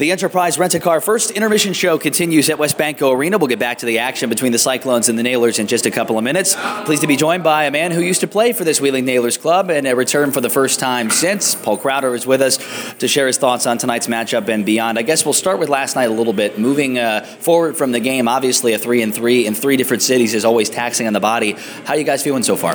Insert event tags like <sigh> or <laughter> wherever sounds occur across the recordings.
The Enterprise Rent a Car First Intermission Show continues at WesBanco Arena. We'll get back to the action between the Cyclones and the Nailers in just a couple of minutes. Pleased to be joined by a man who used to play for this Wheeling Nailers club and a return for the first time since. Paul Crowder is with us to share his thoughts on tonight's matchup and beyond. I guess we'll start with last night a little bit. Moving uh, forward from the game, obviously a three and three in three different cities is always taxing on the body. How are you guys feeling so far?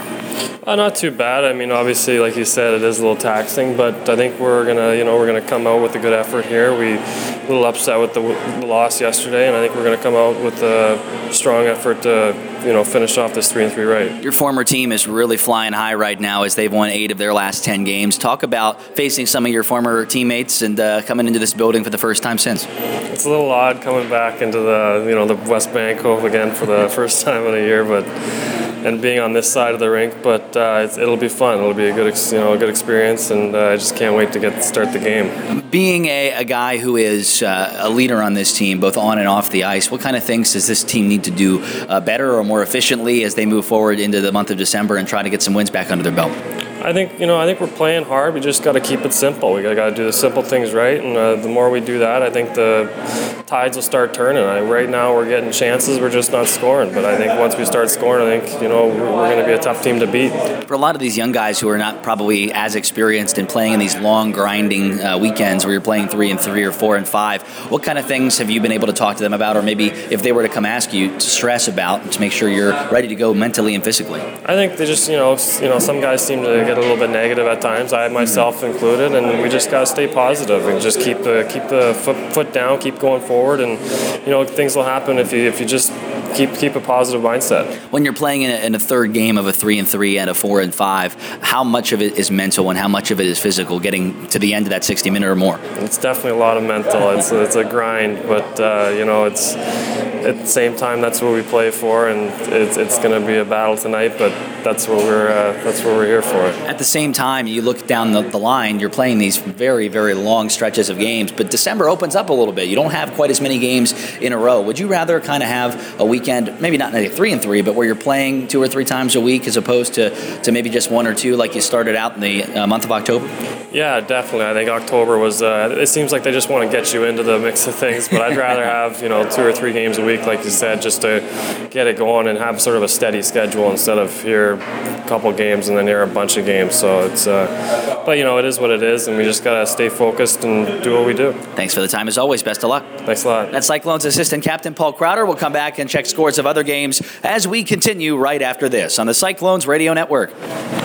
Uh, not too bad. I mean, obviously, like you said, it is a little taxing, but I think we're gonna, you know, we're gonna come out with a good effort here. We little upset with the, the loss yesterday, and I think we're going to come out with a strong effort to you know finish off this three and three right. Your former team is really flying high right now as they've won eight of their last ten games. Talk about facing some of your former teammates and uh, coming into this building for the first time since. It's a little odd coming back into the you know the West WesBanco again for the <laughs> first time in a year, but and being on this side of the rink. But uh, it'll be fun. It'll be a good, you know, a good experience, and uh, I just can't wait to get start the game. Being a, a guy who is uh, a leader on this team, both on and off the ice, what kind of things does this team need to do uh, better or more efficiently as they move forward into the month of December and try to get some wins back under their belt? I think you know. I think we're playing hard. We just got to keep it simple. We got to do the simple things right, and uh, the more we do that, I think the tides will start turning. I, right now, we're getting chances. We're just not scoring. But I think once we start scoring, I think you know we're, we're going to be a tough team to beat. For a lot of these young guys who are not probably as experienced in playing in these long grinding uh, weekends where you're playing three and three or four and five, what kind of things have you been able to talk to them about, or maybe if they were to come ask you to stress about to make sure you're ready to go mentally and physically? I think they just you know you know some guys seem to get a little bit negative at times, I myself included, and we just got to stay positive and just keep the keep the foot, foot down, keep going forward, and you know things will happen if you if you just keep keep a positive mindset. When you're playing in a, in a, third game of a three and three and a four and five, how much of it is mental and how much of it is physical? Getting to the end of that 60 minute or more. It's definitely a lot of mental. <laughs> It's it's a grind, but uh, you know it's at the same time that's what we play for, and it's, it's going to be a battle tonight. But that's what we're uh, that's what we're here for. At the same time, you look down the, the line. You're playing these very very long stretches of games, but December opens up a little bit. You don't have quite as many games in a row. Would you rather kind of have a week weekend, maybe not a three and three, but where you're playing two or three times a week as opposed to, to maybe just one or two like you started out in the uh, month of October? Yeah, definitely. I think October was. Uh, it seems like they just want to get you into the mix of things, but I'd rather <laughs> have you know two or three games a week, like you said, just to get it going and have sort of a steady schedule instead of here couple games and then are a bunch of games. So it's, uh, but you know, it is what it is, and we just gotta stay focused and do what we do. Thanks for the time as always. Best of luck. Thanks a lot. That's Cyclones assistant captain Paul Crowder. We'll come back and check scores of other games as we continue right after this on the Cyclones Radio Network.